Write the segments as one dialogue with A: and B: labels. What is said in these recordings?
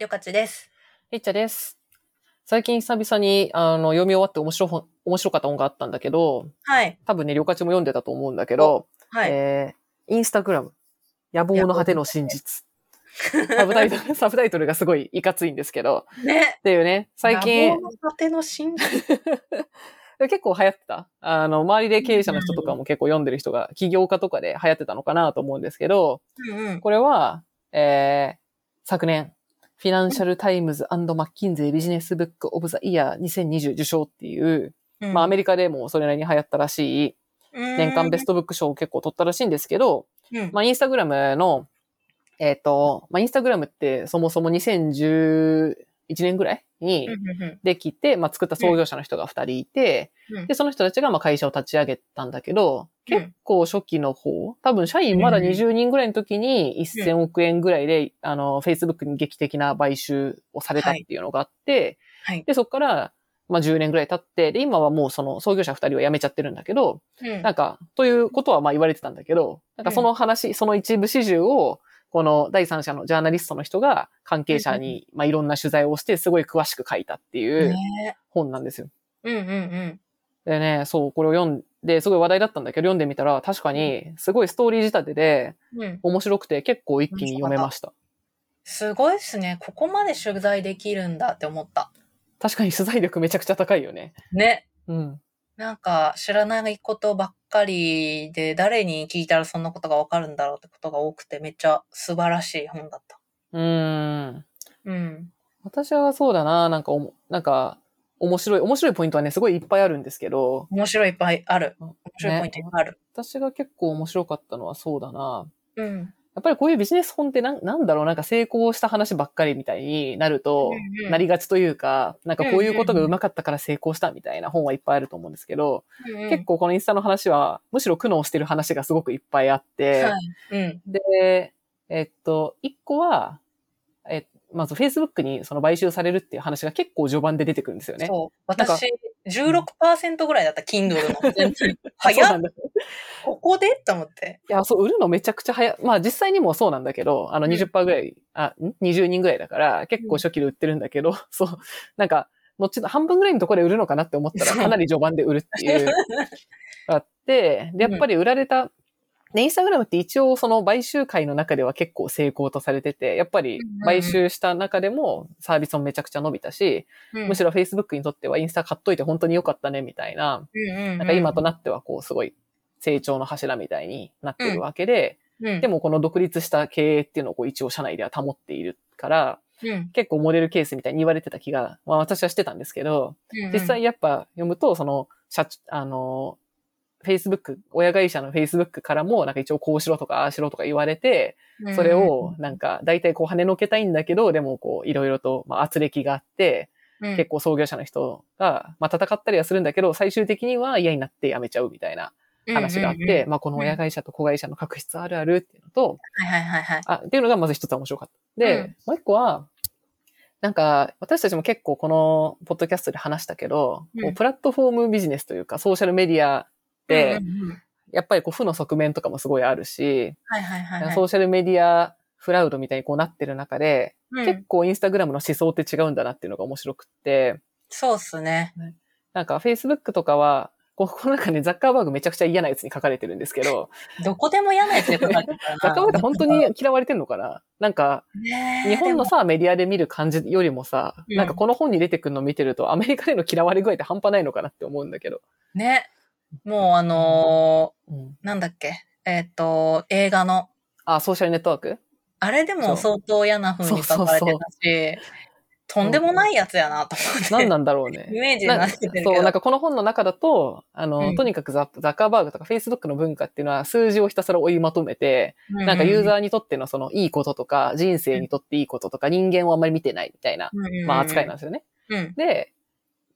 A: りょかちです。
B: りっちゃです。最近久々に、あの、読み終わって面白面白かった本があったんだけど、
A: はい。
B: 多分ね、りょかちも読んでたと思うんだけど、
A: はい。
B: えー、インスタグラム、野望の果ての真実。サブタイトル、サブタイトルがすごいいかついんですけど、
A: ね。
B: っていうね、最近
A: 野、望の果ての真実。
B: 結構流行ってた。あの、周りで経営者の人とかも結構読んでる人が、起業家とかで流行ってたのかなと思うんですけど、
A: うんうん。
B: これは、えー、昨年、フィナンシャルタイムズマッキンゼービジネスブックオブザイヤー2020受賞っていう、
A: うん。
B: まあアメリカでもそれなりに流行ったらしい、年間ベストブック賞を結構取ったらしいんですけど、
A: うん。
B: まあインスタグラムの、えっ、と、まあインスタグラムってそもそも2011年ぐらいに
A: うんうん
B: できて、まあ作った創業者の人が2人いて、
A: うん。
B: で、その人たちがまあ会社を立ち上げたんだけど、
A: うん。
B: 結構初期の方、多分社員まだ
A: うん。
B: 20人ぐらいの時に1000億円ぐらいで、あの、Facebook に劇的な買収をされたっていうのがあって、
A: はい。
B: で、そこから、まあ10年ぐらい経って、で、今はもうその創業者2人は辞めちゃってるんだけど、
A: うん。
B: なんか、ということはまあ言われてたんだけど、なんかその話、その一部始終を、この第三者のジャーナリストの人が関係者に、まあいろんな取材をして、すごい詳しく書いたっていう
A: ね
B: 本なんですよ。
A: うんうんうん。
B: でね、そう、これを読んで、すごい話題だったんだけど、読んでみたら、確かに、すごいストーリー仕立てで、
A: うん。
B: 面白くて、結構一気に読めました。
A: すごいっすね。ここまで取材できるんだって思った。
B: 確かに取材力めちゃくちゃ高いよね。
A: ね。
B: うん。
A: なんか知らないことばっかりで誰に聞いたらそんなことがわかるんだろうってことが多くてめっちゃ素晴らしい本だった。
B: うーん。
A: うん。
B: 私はそうだな、なんかおも、なんか、面白い、面白いポイントはね、すごいいっぱいあるんですけど、
A: 面白いいっぱいある。
B: うん
A: 面白いポイントいっぱいある。
B: 私が結構面白かったのはそうだな。
A: うん。
B: やっぱりこういうビジネス本ってなんなんだろう、なんか成功した話ばっかりみたいになると、なりがちというか、なんかこういうことがうまかったから成功したみたいな本はいっぱいあると思うんですけど、結構このインスタの話は、むしろ苦悩してる話がすごくいっぱいあって。で、えっと、一個は、え、まず Facebook にその買収されるっていう話が結構序盤で出てくるんですよね。
A: そう。私、16%ぐらいだった、Kindle の。早っ。ここで？と思って。
B: いや、そう、売るのめちゃくちゃ早い。まあ実際にもそうなんだけど、あの
A: うん
B: 20%ぐらい、あ、ん ?20 人ぐらいだから、結構初期で売ってるんだけど、そう、なんか、後の半分ぐらいのところで売るのかなって思ったら、かなり序盤で売るっていう、あって、で、やっぱり売られた、で、インスタグラムって一応その買収会の中では結構成功とされてて、やっぱり
A: うんうんうん。
B: 買収した中でもサービスもめちゃくちゃ伸びたし、むし
A: ろ、
B: ろ Facebook にとってはインスタ買っといて本当に良かったねみたいな、
A: うんうんうん。
B: なんか今となってはこうすごい成長の柱みたいになってるわけで、
A: うん。
B: でもこの独立した経営っていうのをこう一応社内では保っているから、
A: うん。
B: 結構モデルケースみたいに言われてた気が、まあ私はしてたんですけど、
A: うん。
B: 実際やっぱ読むと、その、社長、あの、Facebook、親会社の Facebook からもなんか一応こうしろとかああしろとか言われて、それをなんか大体こう跳ねのけたいんだけど、でもこういろいろとまあ圧力があって、
A: うん。
B: 結構創業者の人がまあ戦ったりはするんだけど、最終的には嫌になって辞めちゃうみたいな話があって、まあこの親会社と子会社の確執あるあるっていうのと、
A: はいはいはいはい。
B: あ、っていうのがまず一つは面白かった。で、
A: うん。
B: もう一個は、なんか、私たちも結構このポッドキャストで話したけど、
A: うん。
B: プラットフォームビジネスというか、ソーシャルメディアやっぱりこう負の側面とかもすごいあるし、
A: はいはいはいはい。
B: ソーシャルメディアフラウドみたいにこうなってる中で、
A: うん。
B: 結構インスタグラムの思想って違うんだなっていうのが面白くって、
A: そうっすね。
B: なんか Facebook とかは、こうこの中ね、ザッカーバーグめちゃくちゃ嫌なやつに書かれてるんですけど、
A: どこでも嫌なやつで書かれてる
B: ザッカーバーグって本当に嫌われてんのかな？なんか、日本のさ、メディアで見る感じよりもさ、
A: うん。
B: なんかこの本に出てくるの見てると、アメリカでの嫌われ具合って半端ないのかなって思うんだけど。
A: ね。もうあの
B: うん、
A: ーなんだっけ？えっ、と、映画の、
B: あ、ソーシャルネットワーク？
A: あれでも相当嫌な風に書かれてたし、とんでもないやつやなと思って。
B: 何なんだろうね。
A: イメージになってるけど。
B: そう、なんかこの本の中だと、あの、
A: うん
B: とにかくザザッカーバーグとか Facebook の文化っていうのは数字をひたすら追いまとめて、
A: う
B: なんかユーザ
A: ー、
B: ーにとってのそのいいこととか、人生にとっていいこととか、人間をあんまり見てないみたいな、まあ扱いなんですよね。
A: うん。
B: で、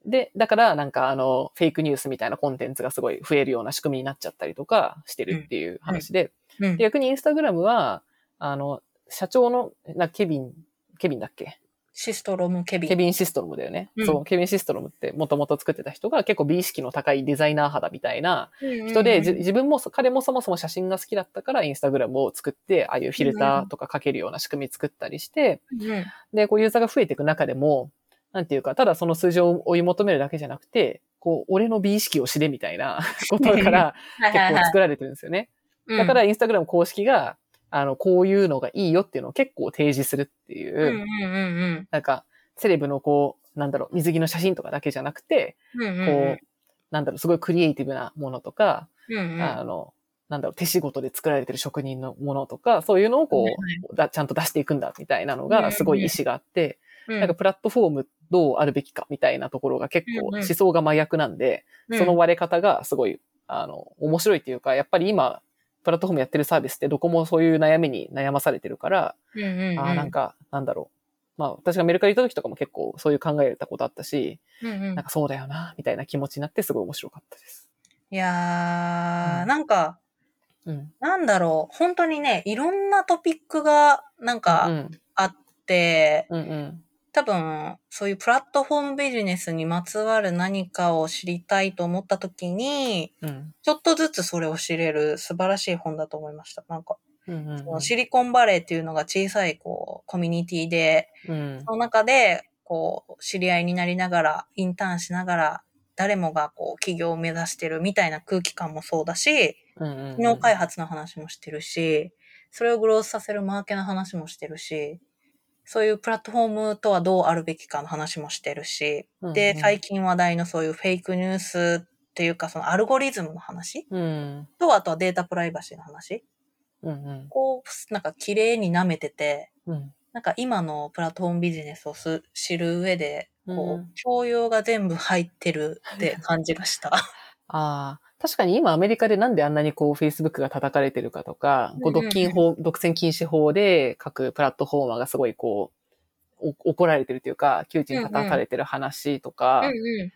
B: で、だからなんかあの、フェイクニュースみたいなコンテンツがすごい増えるような仕組みになっちゃったりとかしてるっていう話で、
A: うん。うん。
B: で逆にインスタグラムは、あの、社長の、なケビン、ケビンだっけ？
A: シストロム・ケビン。
B: ケビン・シストロムだよね。
A: うん。
B: そう、ケビン・シストロムってもともと作ってた人が結構美意識の高いデザイナー肌みたいな人で、じ自分も、彼もそもそも写真が好きだったからインスタグラムを作って、ああいうフィルターとかかけるような仕組み作ったりして、
A: うんうん。
B: で、こうユーザーが増えていく中でも、なんていうか、ただその数字を追い求めるだけじゃなくて、こう、俺の美意識を知れみたいな ことから結構作られてるんですよね。
A: うん。
B: だからインスタグラム公式が、あの、こういうのがいいよっていうのを結構提示するっていう、
A: うんうんうん
B: なんか、セレブのこう、なんだろう、水着の写真とかだけじゃなくて、
A: うん。うんうん。
B: こう、なんだろう、すごいクリエイティブなものとか、
A: うんうん。
B: あの、なんだろう、手仕事で作られてる職人のものとか、そういうのをこ
A: はいは
B: う、だちゃんと出していくんだ、みたいなの
A: うんうん
B: が、すごい意志があって、
A: うん
B: なんかプラットフォームどうあるべきか、みたいなところが結構
A: うんうん
B: 思想が真逆なんで、その割れ方がすごい、あの、面白いっていうか、やっぱり今、プラットフォームやってるサービスってどこもそういう悩みに悩まされてるから、
A: うんうんうん、
B: ああ、なんか、なんだろう。まあ、私がメルカリ行った時とかも結構そういう考えたことあったし、
A: うんうん
B: なんかそうだよな、みたいな気持ちになってすごい面白かったです。
A: いやー、
B: うん
A: なんか、
B: うん。
A: なんだろう、本当にね、いろんなトピックがなん
B: う
A: か
B: ん。
A: あって、
B: うんうん。
A: 多分、そういうプラットフォームビジネスにまつわる何かを知りたいと思った時に、
B: うん。
A: ちょっとずつそれを知れる素晴らしい本だと思いました。なんか、
B: うんうん
A: そのシリコンバレーっていうのが小さい、こう、コミュニティで、
B: うん
A: その中で、こう、知り合いになりながら、インターンしながら、誰もがこう、企業を目指してるみたいな空気感もそうだし、
B: うんうん
A: 機能開発の話もしてるし、それをグロースさせるマーケの話もしてるし、そういうプラットフォームとはどうあるべきかの話もしてるし、で、最近話題のそういうフェイクニュースっていうか、そのアルゴリズムの話
B: うん。
A: と、あとはデータプライバシーの話
B: うんうん。
A: こう、なんか綺麗に舐めてて、
B: うん。
A: なんか今のプラットフォームビジネスをす知る上で、こう、
B: うん
A: 教養が全部入ってるって感じがした。
B: ああ、確かに今アメリカでなんであんなにこう Facebook が叩かれてるかとか、こう独禁法、独占禁止法で各プラットフォーマーがすごいこう、お怒られてるというか、窮地に立たされてる話とか
A: うん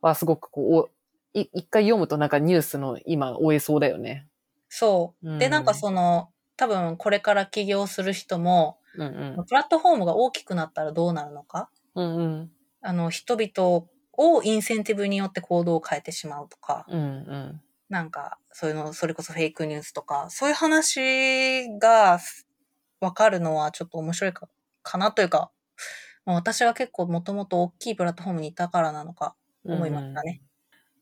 B: はすごくこう、一回読むとなんかニュースの今終えそうだよね。
A: そう。
B: うん
A: で、なんかその、多分これから起業する人も、
B: うんうん。
A: プラットフォームが大きくなったらどうなるのか？
B: うんうん。
A: あの、人々をインセンティブによって行動を変えてしまうとか、
B: うんうん。
A: なんか、そういうの、それこそフェイクニュースとか、そういう話がわかるのはちょっと面白いかかなというか、まあ私は結構もともと大きいプラットフォームにいたからなのか思いましたね。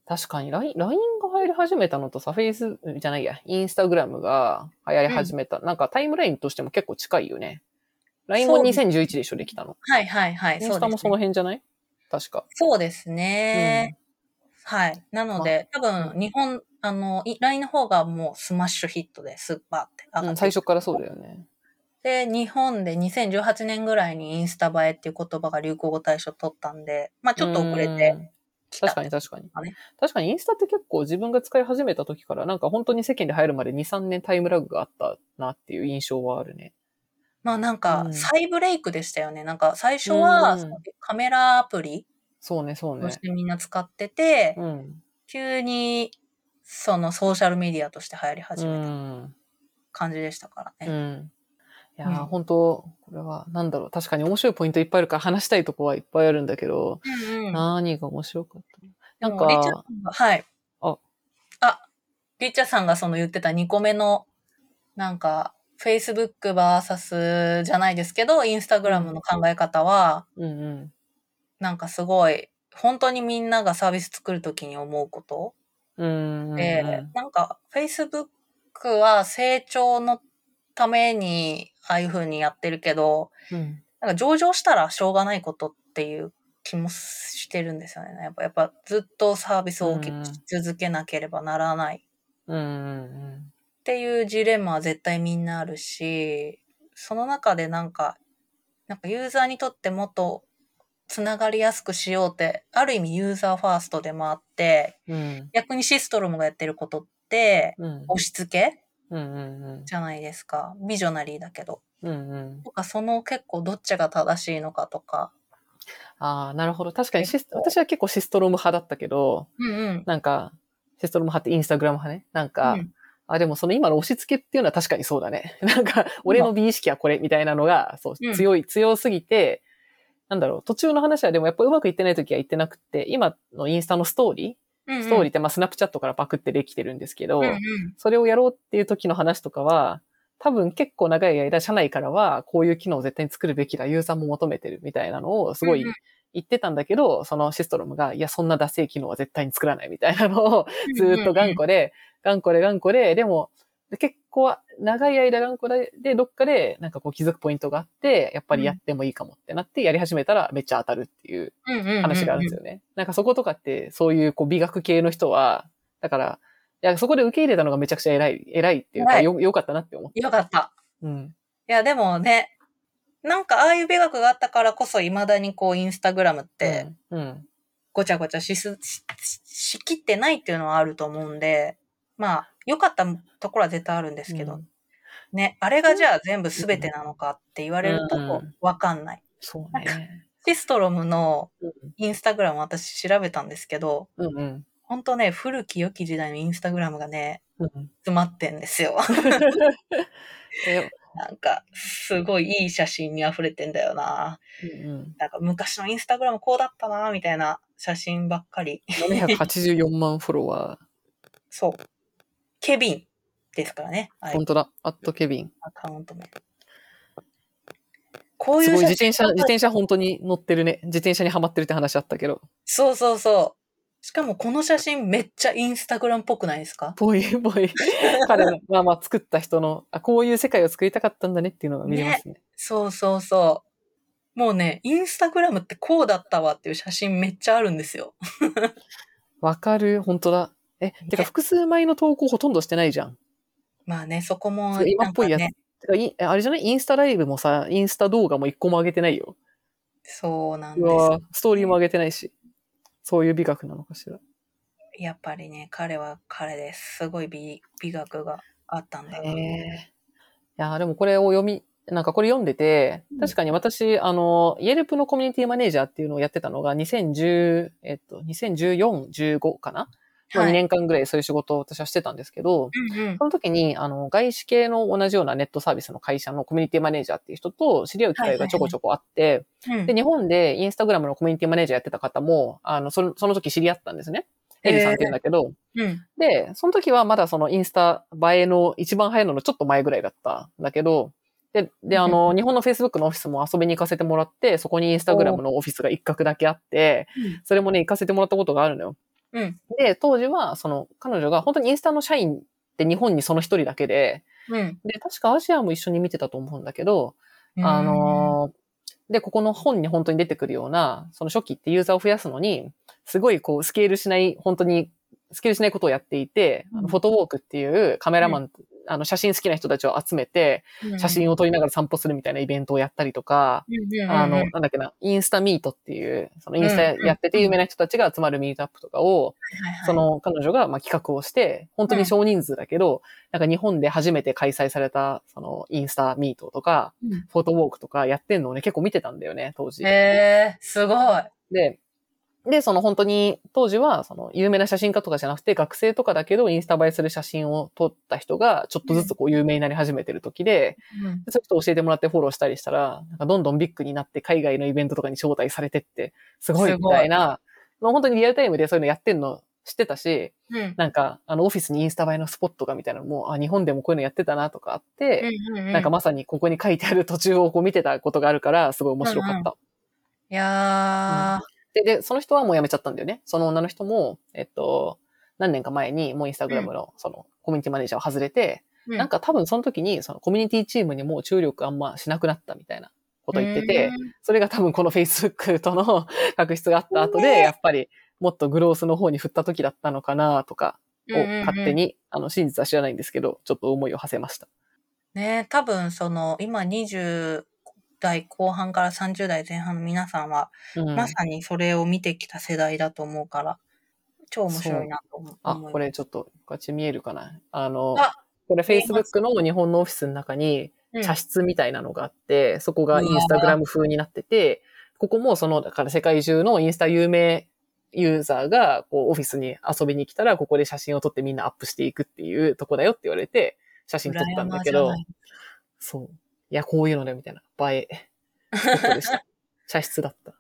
B: 確かに LINE、が入り始めたのとさ、フェイス、じゃないや、インスタグラムが流行り始めた、なんかタイムラインとしても結構近いよね。LINE も
A: そうです
B: 2011でしょ、できたの。
A: はいはいはい。
B: インスタもその。辺じゃない？確か。
A: そうですね。はい。なので、多分、日本、あの、い LINE の方がもうスマッシュヒットですっばって上がって
B: うん、最初からそうだよね。
A: で、日本で2018年ぐらいにインスタ映えっていう言葉が流行語大賞取ったんで、まあちょっと遅れて。
B: 確かに確かに。確かにインスタって結構自分が使い始めた時からなんか本当に世間で入るまで2、3年タイムラグがあったなっていう印象はあるね。
A: まあなんか
B: う、ん
A: 再ブレイクでしたよね。なんか最初は
B: うん
A: そのカメラアプリ
B: そうね、そうね
A: とし。てみんな使ってて、
B: うん。
A: 急にそのソーシャルメディアとして流行り
B: う
A: 始めた
B: ん。
A: 感じでしたからね。
B: うん。いやー、
A: うん
B: 本当これは、なんだろう。確かに面白いポイントいっぱいあるから話したいとこはいっぱいあるんだけど、
A: うんうん。
B: 何が面白かったなん
A: でもリチャー
B: か、
A: はい。
B: あ、
A: あ、リチャーさんがその言ってた2個目の、なんか、Facebook vs じゃないですけど、Instagram の考え方は、
B: うんうん。
A: なんかすごい、本当にみんながサービス作るときに思うこと。で、なん。か Facebook は成長のためにああいう風にやってるけど、なん。か上場したらしょうがないことっていう気もしてるん。ですよね。やっぱやっぱずっとサービスを大きく続けなければならない
B: うん。
A: っていうジレンマは絶対みんなあるし、その中でなんか、なんかユーザーにとってもっとつながりやすくしようって、ある意味ユーザーファーストでもあって、
B: うん。うん。
A: 逆にシストロムがやってることって、
B: うん。
A: 押し付け
B: うんうん
A: じゃないですか。ビジョナリーだけど。
B: うん。うんうん。
A: とか、その結構どっちが正しいのかとか。
B: ああ、なるほど。確かにシス、私は結構シストロム派だったけど、
A: うんうん。
B: なんか、シストロム派ってインスタグラム派ね。なんか、
A: うん
B: あ、でもその今の押し付けっていうのは確かにそうだね。なんか、俺の美意識はこれみたいなのが、そう、
A: うん。
B: 強い、強すぎて、なんだろう、途中の話はでもやっぱうまくいってない時は言ってなくて、今のインスタのストーリー、ストーリーってまあスナップチャットからパクってできてるんですけど、それをやろうっていう時の話とかは、多分結構長い間社内からはこういう機能を絶対に作るべきだ、ユーザーも求めてるみたいなのをすごい言ってたんだけど、そのシストロムが、いや、そんなダセい機能は絶対に作らないみたいなのをずーっと頑固で、頑固で頑固で、でも、で結構長い間頑固で、で、どっかでなんかこう気づくポイントがあって、やっぱりやってもいいかもってなって、やり始めたらめっちゃ当たるっていう話があるんですよね。なんかそことかって、そういうこう美学系の人は、だから、いや、そこで受け入れたのがめちゃくちゃ偉い、偉いっていうか、よ、よかったなって思って。
A: よかった。
B: うん。
A: いや、でもね、なんかああいう美学があったからこそ未だにこうインスタグラムって
B: うん。うん。
A: ごちゃごちゃしす、し、しきってないっていうのはあると思うんで、まあ、良かったところは絶対あるんですけど、
B: うん
A: ね、あれがじゃあ全部全てなのかって言われると
B: うん
A: わかんない。
B: そうね。
A: シストロムの
B: うん
A: インスタグラム私調べたんですけど、
B: うんうん。
A: ほんとね、古き良き時代のインスタグラムがね、
B: うん。
A: 詰まってんですよ。
B: え、
A: なんか、すごいいい写真に溢れてんだよな。
B: うんうん。
A: なんか昔のインスタグラムこうだったな、みたいな写真ばっかり。
B: 784万フォロワ
A: そう。ケビンですからね。
B: 本当だ。アットケビン。
A: アカウント名。こうい
B: すごい自転車、自転車本当に乗ってるね。自転車にはまってるって話あったけど。
A: そうそうそう。しかもこの写真めっちゃインスタグラムっぽくないですか？
B: ぽいぽい。彼の、まあまあ作った人の、あ、こういう世界を作りたかったんだねっていうのが見れますね。
A: そうそうそう。もうね、インスタグラムってこうだったわっていう写真めっちゃあるんですよ。
B: わかる本当だ。え、てか
A: ね
B: 複数枚の投稿ほとんどしてないじゃん。
A: まあね、そこも
B: そう今っぽいやつてかいあれじゃない？インスタライブもさ、インスタ動画も一個も上げてないよ。
A: そうなんです
B: うわストーリーも上げてないし。そういう美学なのかしら。
A: やっぱりね、彼は彼です。すごい美美学があったんだな。
B: へえ。いや、でもこれを読み、なんかこれ読んでて
A: うん、
B: 確かに私、あの、イエルプのコミュニティマネージャーっていうのをやってたのが2010、えっと、2014、15かな、まあ、
A: はい。
B: 2年間ぐらいそういう仕事を私はしてたんですけど、
A: うんうん。
B: その時に、あの、外資系の同じようなネットサービスの会社のコミュニティマネージャーっていう人と知り合う機会がちょこちょこあって、
A: うん。
B: で、日本でインスタグラムのコミュニティマネージャーやってた方も、あの、そのその時知り合ったんですね。エリさんって言うんだけど、
A: うん。
B: で、その時はまだそのインスタ映えの一番早いののちょっと前ぐらいだったんだけど、で、で、あの、日本の Facebook のオフィスも遊びに行かせてもらって、そこにインスタグラムのオフィスが一角だけあって、それもね、行かせてもらったことがあるのよ。
A: うん。
B: で、当時は、その、彼女が本当にインスタの社員って日本にその一人だけで、
A: うん。
B: で、確かアジアも一緒に見てたと思うんだけど、
A: うん。
B: あのーで、ここの本に本当に出てくるような、その初期ってユーザーを増やすのに、すごいこう、スケールしない、本当に、スケールしないことをやっていて、あ
A: うん
B: のフォトウォークっていうカメラマン、あの、写真好きな人たちを集めて、
A: うん。
B: 写真を撮りながら散歩するみたいなイベントをやったりとか、あの、なんだっけな、インスタミートっていう、そのインスタやってて有名な人たちが集まるミートアップとかを、そ、の彼女がまあ企画をして、本当に少人数だけど、なんか日本で初めて開催された、そのインスタミートとか、
A: うん。
B: フォトウォークとかやってんのをね、結構見てたんだよね、当時。
A: へえ、すごい。
B: で、で、その本当に、当時は、その有名な写真家とかじゃなくて、学生とかだけど、インスタ映えする写真を撮った人が、ちょっとずつこう有名になり始めてる時で、
A: うん。
B: でそういう人教えてもらってフォローしたりしたら、なんかどんどんビッグになって海外のイベントとかに招待されてって、すごいみたいな、もう本当にリアルタイムでそういうのやってんの知ってたし、
A: うん。
B: なんか、あの、オフィスにインスタ映えのスポットがみたいなのも、あ、日本でもこういうのやってたなとかあって、なんかまさにここに書いてある途中をこう見てたことがあるから、すごい面白かった。
A: いや
B: で、で、その人はもう辞めちゃったんだよね。その女の人も、えっと、何年か前にもうインスタグラムのそのコミュニティマネージャーを外れて、
A: ー、
B: なんか多分その時にそのコミュニティチームにもう注力あんましなくなったみたいなこと言ってて、それが多分この Facebook との 確執があった後で、
A: ね
B: やっぱりもっとグロースの方に振った時だったのかなとかを勝手
A: に。
B: に、あの、真実は知らないんですけど、ちょっと思いを馳せました。
A: ね多分その、今20代後半から30代前半の皆さんは、
B: うん
A: まさにそれを見てきた世代だと思うから、超面白いなと思う。
B: あ、これちょっと、こっち見えるかな？あの、
A: あ
B: これ Facebook の日本のオフィスの中に
A: うん
B: 茶室みたいなのがあって、そこがインスタグラム風になってて、ここもその、だから世界中のインスタ有名ユーザーが、こう、オフィスに遊びに来たら、ここで写真を撮ってみんなアップしていくっていうとこだよって言われて、写真撮ったんだけどそう。いや、こういうのだよ、みたいな。映え。茶室だった。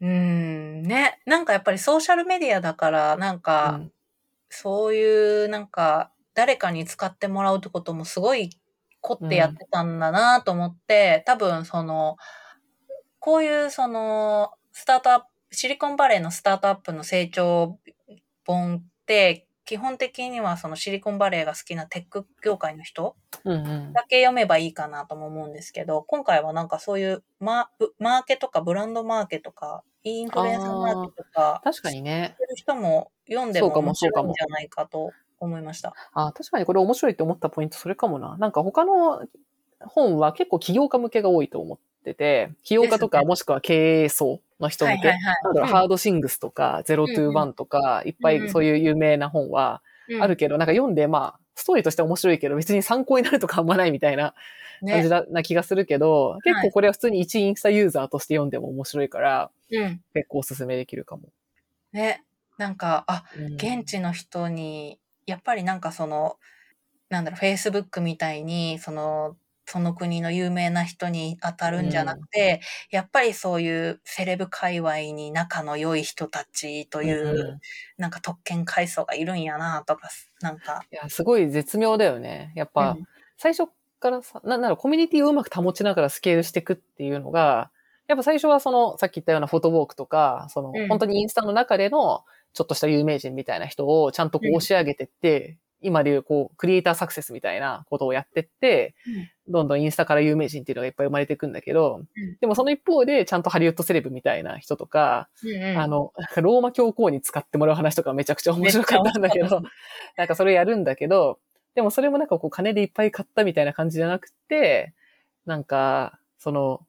A: うん、ね。なんかやっぱりソーシャルメディアだから、なんか、
B: うん
A: そういう、なんか、誰かに使ってもらうってこともすごい凝ってやってたんだなと思って、多分その、こういうその、スタートアップ、シリコンバレーのスタートアップの成長本って、基本的にはそのシリコンバレーが好きなテック業界の人
B: うんうん。
A: だけ読めばいいかなとも思うんですけど、今回はなんかそういうマブマーケとかブランドマーケとか、インフルエンサーマーケとか、
B: 確かにね
A: る人も読んで
B: も
A: も面白いんじゃないかと思いました。
B: あ確かにこれ面白いって思ったポイントそれかもな。なんか他の本は結構起業家向けが多いと思ってて、起業家とかもしくは経営層の人向け、
A: はいはいはい
B: なんだろう、ハードシングスとか、ゼロトゥーワンとか、いっぱいそういう有名な本は
A: うん
B: あるけど、なんか読んで、まあ、ストーリーとしては面白いけど、別に参考になるとかあんまないみたいな感じ
A: ね。
B: だな気がするけど、結構これは普通に一インスタユーザーとして読んでも面白いから、
A: うん。
B: 結構おすすめできるかも。
A: ね。なんか、あ、
B: うん
A: 現地の人に、やっぱりなんかその、なんだろう、Facebook みたいに、その、その国の有名な人に当たるんじゃなくて、やっぱりそういうセレブ界隈に仲の良い人たちという、
B: うん
A: なんか特権階層がいるんやなとか、なんか、
B: いや、すごい絶妙だよね。やっぱ、
A: うん。
B: 最初からさ、な、なんだろう、コミュニティをうまく保ちながらスケールしていくっていうのが、やっぱ最初はその、さっき言ったようなフォトウォークとか、その、
A: うん。
B: 本当にインスタの中での、ちょっとした有名人みたいな人をちゃんとこう
A: うん。
B: 押し上げてって、今でいうこう、クリエイターサクセスみたいなことをやってって、どんどんインスタから有名人っていうのがいっぱい生まれていくんだけど、
A: うん。
B: でもその一方でちゃんとハリウッドセレブみたいな人とか、
A: うんうん。
B: あの、ローマ教皇に使ってもらう話とかめちゃくちゃ面白かったんだけど、なんかそれやるんだけど、でもそれもなんかこう金でいっぱい買ったみたいな感じじゃなくて、なんか、その、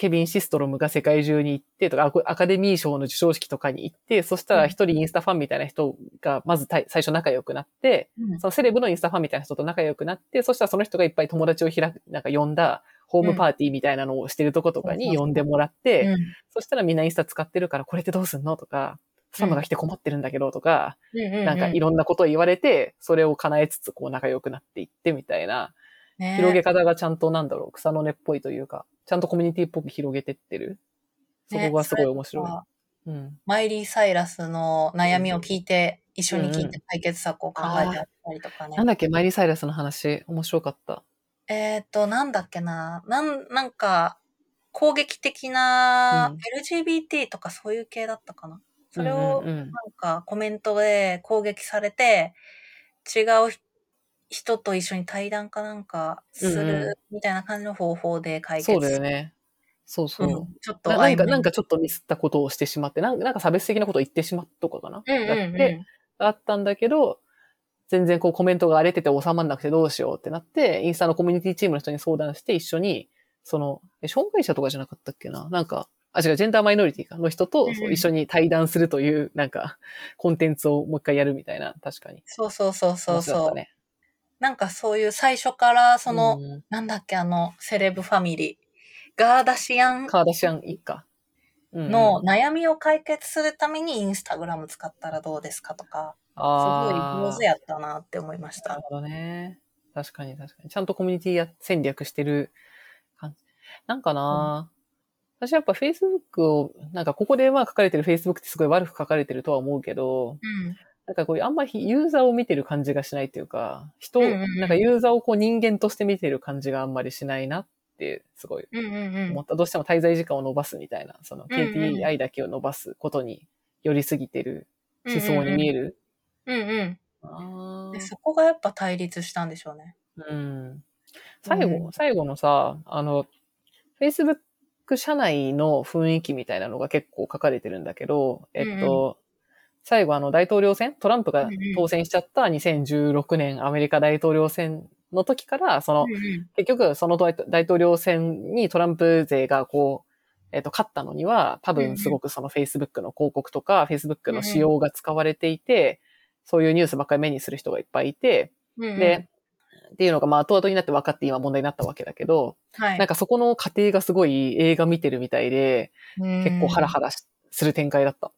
B: ケビン・シストロムが世界中に行ってとか、アカデミー賞の授賞式とかに行って、そしたら一人インスタファンみたいな人がまず最初仲良くなって、
A: うん。
B: そのセレブのインスタファンみたいな人と仲良くなって、そしたらその人がいっぱい友達を開く、なんか呼んだホームパーティーみたいなのをしてるとことかに呼んでもらって、
A: うん。
B: そしたらみんなインスタ使ってるから、これってどうすんのとか、サムが来て困ってるんだけどとか、なんかいろんなことを言われて、それを叶えつつこう仲良くなっていってみたいな、
A: ね。
B: 広げ方がちゃんとなんだろう、草の根っぽいというか、ちゃんとコミュニティっぽく広げてってる。そこがすごい面白い。
A: ね
B: うん。
A: マイリー・サイラスの悩みを聞いて、一緒に聞いて解決策を考えてあったりとかね。
B: なんだっけ、マイリー・サイラスの話、面白かった。
A: えっ、と、なんだっけな？なん、なんか、攻撃的な
B: うん
A: LGBT とかそういう系だったかな？それを
B: うんうんうん
A: なんかコメントで攻撃されて、違う人と一緒に対談かなんかす
B: うんうん
A: るみたいな感じの方法で解決
B: そうだよね。そうそう。
A: うんちょっと
B: ななんか、なんかちょっとミスったことをしてしまって、なんかなんか差別的なことを言ってしまったとかかな？
A: うんうん
B: だって、あったんだけど、全然こうコメントが荒れてて収まんなくてどうしようってなって、インスタのコミュニティチームの人に相談して一緒に、その、え障害者とかじゃなかったっけな？なんか、あ、違う、ジェンダーマイノリティかの人と一緒に対談するという、なんか、コンテンツをもう一回やるみたいな、確かに。
A: そうそうそうそうそう、
B: ね。
A: なんかそういう最初からその、
B: うん
A: なんだっけあのセレブファミリーガーダシアン
B: カーダシアン一家。うんうん
A: の悩みを解決するためにインスタグラム使ったらどうですかとか、すごい上手やったなって思いました。
B: なるほどね。確かに確かに。ちゃんとコミュニティや戦略してる感じ。なんかな、私やっぱ Facebook を、なんかここでまあ書かれてる Facebook ってすごい悪く書かれてるとは思うけど、
A: うん。
B: なんかこういうあんまりユーザーを見てる感じがしないというか、人、なんかユーザーをこう人間として見てる感じがあんまりしないなってすごい思った。どうしても滞在時間を伸ばすみたいな、その KPI だけを伸ばすことに寄りすぎてる思想に見える。
A: うんうん。そこがやっぱ対立したんでしょうね。
B: うん。最後、
A: うん
B: 最後のさ、あの、Facebook 社内の雰囲気みたいなのが結構書かれてるんだけど、えっと、最後あの大統領選、トランプが当選しちゃった2016年アメリカ大統領選の時から、その、結局その大大統領選にトランプ勢がこう、えっと、勝ったのには、多分すごくその Facebook の広告とか、Facebook の仕様が使われていて、そういうニュースばっかり目にする人がいっぱいいて、で、っていうのがまあ後々になって分かって今問題になったわけだけど、
A: はい、
B: なんかそこの過程がすごい映画見てるみたいで、結構ハラハラしする展開だった。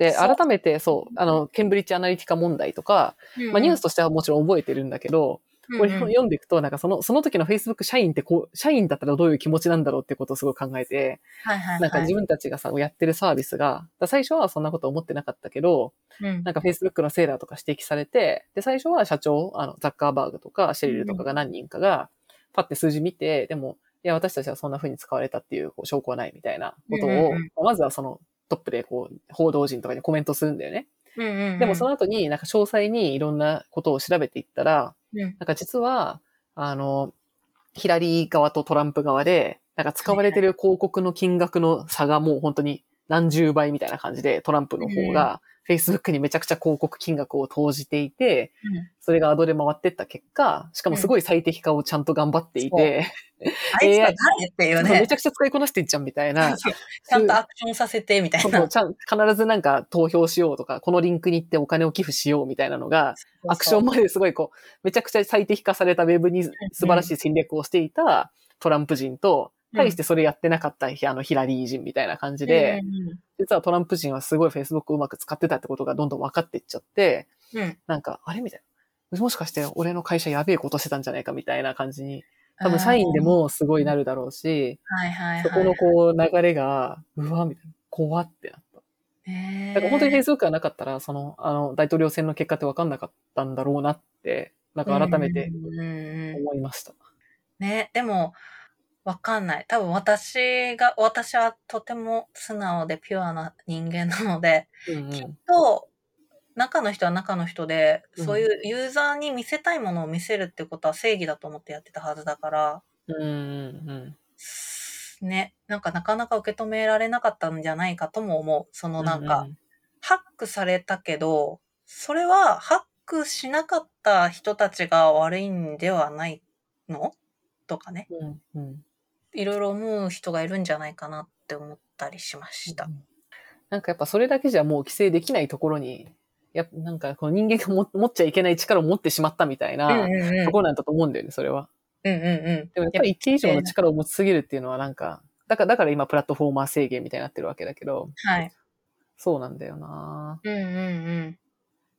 B: で、改めてそう、あの、ケンブリッジアナリティカ問題とか、
A: うんうん。
B: まあニュースとしてはもちろん覚えてるんだけど、これ読んでいくと、なんかその、その時の Facebook 社員ってこう、社員だったらどういう気持ちなんだろうってことをすごい考えて、
A: はいはい、はい。
B: なんか自分たちがさ、やってるサービスが、最初はそんなこと思ってなかったけど、うん、なんか Facebook のセーラーとか指摘されて、で、最初は社長、あの、ザッカーバーグとかシェリルとかが何人かが、パッて数字見て、でも、いや、私たちはそんな風に使われたっていうこう証拠はないみたいなことを、うんうんうん、まずはそのトップでこう、報道陣とかにコメントするんだよね。
A: うんうんうん、
B: でもその後になんか詳細にいろんなことを調べていったら、うん、なんか実は、あの、ヒラリー側とトランプ側で、なんか使われてる広告の金額の差がもう本当に何十倍みたいな感じで、トランプの方が Facebook にめちゃくちゃ広告金額を投じていて、うん、それがアドで回ってった結果、しかもすごい最適化をちゃんと頑張っていて、
A: あいつは 誰っていうね。
B: めちゃくちゃ使いこなしていっちゃうみたいな。
A: ちゃんとアクションさせてみたいな。
B: そうちゃん必ずなんか投票しようとか、このリンクに行ってお金を寄付しようみたいなのが、アクションまですごいこう、めちゃくちゃ最適化されたウェブに素晴らしい戦略をしていたトランプ人と、対してそれやってなかった、あの、ヒラリー人みたいな感じで、実はトランプ人はすごい Facebook をうまく使ってたってことがどんどん分かっていっちゃって、なんか、あれみたいな。もしかして俺の会社やべえことしてたんじゃないかみたいな感じに多分社員でもすごいなるだろうし、そこのこう流れが、うわ、みたいな、怖ってなった。
A: だ
B: から本当に Facebook がなかったら、その、あの、大統領選の結果って分かんなかったんだろうなって、なんか改めて思いました。
A: ね、でも、わかんない。多分私が、私はとても素直でピュアな人間なので、うんうん、きっと中の人は中の人で、そういうユーザーに見せたいものを見せるってことは正義だと思ってやってたはずだから、
B: うんうん。
A: ね、なんかなかなか受け止められなかったんじゃないかとも思う。そのなんか、うんうん、ハックされたけど、それはハックしなかった人たちが悪いんではないの？とかね。
B: うんうん、
A: いろいろ思う人がいるんじゃないかなって思ったりしました。うん、
B: なんかやっぱそれだけじゃもう規制できないところにやなんかこの人間が持っちゃいけない力を持ってしまったみたいなところなんだと思うんだよね、それは。
A: うんうんうん。
B: でもやっぱり一定以上の力を持ちすぎるっていうのはなんか、だから、だから今プラットフォーマー制限みたいになってるわけだけど。
A: はい。
B: そうなんだよな
A: うんうんうん。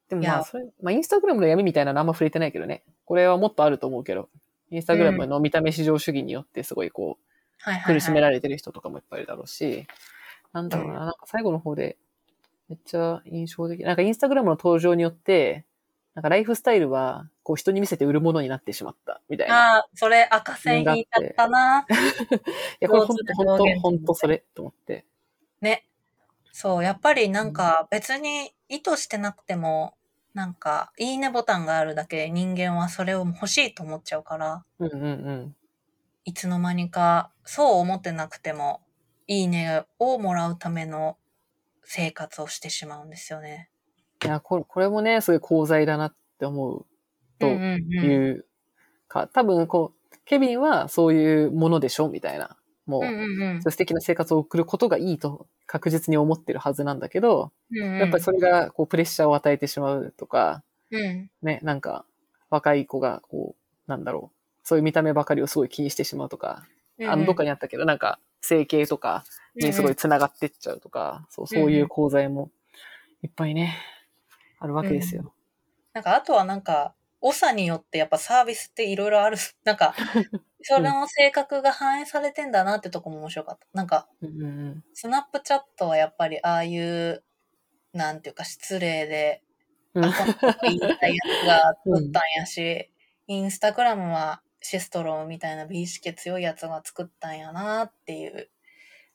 B: でもまあ、それ、まあインスタグラムの闇みたいなのあんま触れてないけどね。これはもっとあると思うけど。インスタグラムの見た目至上主義によってすごいこう、苦しめられてる人とかもいっぱいいるだろうし、なんだろうな、なんか最後の方でめっちゃ印象的。なんかインスタグラムの登場によって、なんかライフスタイルは、こう人に見せて売るものになってしまった、みたいな。
A: ああ、それ赤線引いちゃったな。い
B: や、これほんと、ほんと、ほんとそれ、と思って。
A: ね。そう、やっぱりなんか別に意図してなくても、なんか、いいねボタンがあるだけで人間はそれを欲しいと思っちゃうから、
B: うんうんうん。
A: いつの間にか、そう思ってなくても、いいねをもらうための生活をしてしまうんですよね。
B: いや、これこれもね、そういう功罪だなって思うというか、多分こう、ケビンはそういうものでしょみたいな。もう、うんうん、素敵な生活を送ることがいいと確実に思ってるはずなんだけど、うんうん、やっぱりそれがこうプレッシャーを与えてしまうとか、
A: うん、
B: ね、なんか若い子がこう、なんだろう、そういう見た目ばかりをすごい気にしてしまうとか、うんうん、あの、どっかにあったけど、なんか整形とかにすごい繋がってっちゃうとか、そう、そういう講座もいっぱいね、あるわけですよ。
A: なんか、あとはなんか、長によってやっぱサービスっていろいろある。なんか、その性格が反映されてんだなってとこも面白かった。なんか、スナップチャットはやっぱりああいう、なんていうか失礼で、あ、この言いたいやつが作ったんやし、インスタグラムはシストローみたいな美意識強いやつが作ったんやなっていう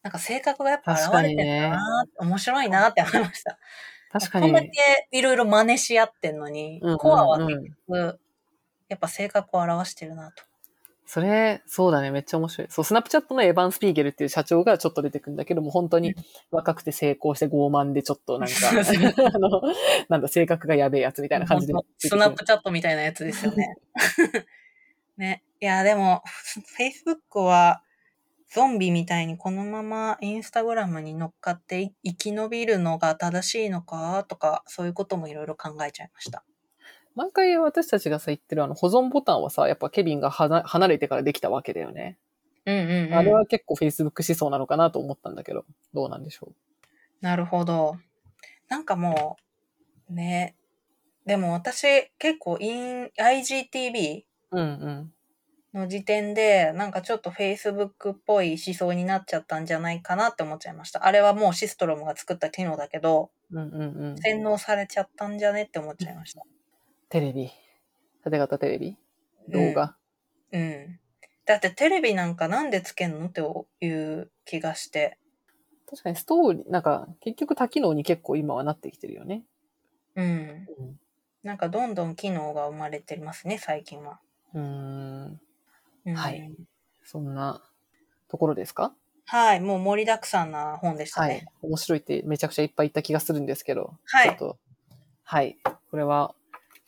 A: なんか性格がやっぱ現れてるな、ね、面白いなって思いました。
B: 確かに。
A: こんだけいろいろ真似し合ってんのに、うんうんうん、コアは結局、やっぱ性格を表してるなと。
B: それ、そうだね。めっちゃ面白い。そう、スナップチャットのエヴァン・スピーゲルっていう社長がちょっと出てくるんだけども、本当に若くて成功して傲慢でちょっとなんか、あの、なんだ、性格がやべえやつみたいな感じで。
A: スナップチャットみたいなやつですよね。ね。いや、でも、Facebook は、ゾンビみたいにこのままインスタグラムに乗っかって生き延びるのが正しいのかとか、そういうこともいろいろ考えちゃいました。
B: 毎回私たちがさ言ってるあの保存ボタンはさ、やっぱケビンが離れてからできたわけだよね。
A: うんうん、うん、
B: あれは結構 Facebook 思想なのかなと思ったんだけど、どうなんでしょう？
A: なるほど。なんかもう、ね。でも私結構 IGTV
B: うんうん。
A: の時点で、なんかちょっと Facebook っぽい思想になっちゃったんじゃないかなって思っちゃいました。あれはもうシストロムが作った機能だけど、
B: うんうんうん。
A: 洗脳されちゃったんじゃねって思っちゃいました。
B: テレビ？縦型テレビ？動画？
A: うん。だってテレビなんかなんでつけんのっていう気がして。
B: 確かにストーリー、なんか、結局多機能に結構今はなってきてるよね。
A: うん。
B: うん。
A: なんかどんどん機能が生まれてますね、最近は。
B: うーん。
A: うん
B: はい。そんなところですか？
A: はい、もう盛りだくさんな本でした
B: は
A: ね。
B: い。面白いってめちゃくちゃいっぱい言った気がするんですけど。
A: はい
B: ちょっと、はい。これは、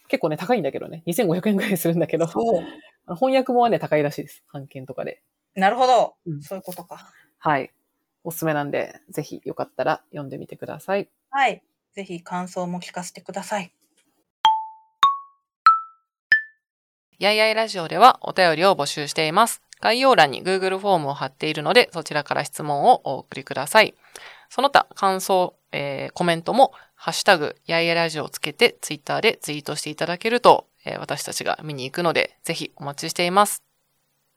B: 結構ね、高いんだけどね。2500円ぐらいするんだけど。翻訳もはね、高いらしいです。版権とかで。
A: なるほど、
B: うん
A: そういうことか。
B: はい。おすすめなんで、ぜひよかったら読んでみてください。
A: はい。ぜひ感想も聞かせてください。
B: やいやいラジオではお便りを募集しています。概要欄に Google フォームを貼っているので、そちらから質問をお送りください。その他、感想、えーコメントも、ハッシュタグ、やいやラジオをつけて、ツイッターでツイートしていただけると、えー私たちが見に行くので、ぜひお待ちしています。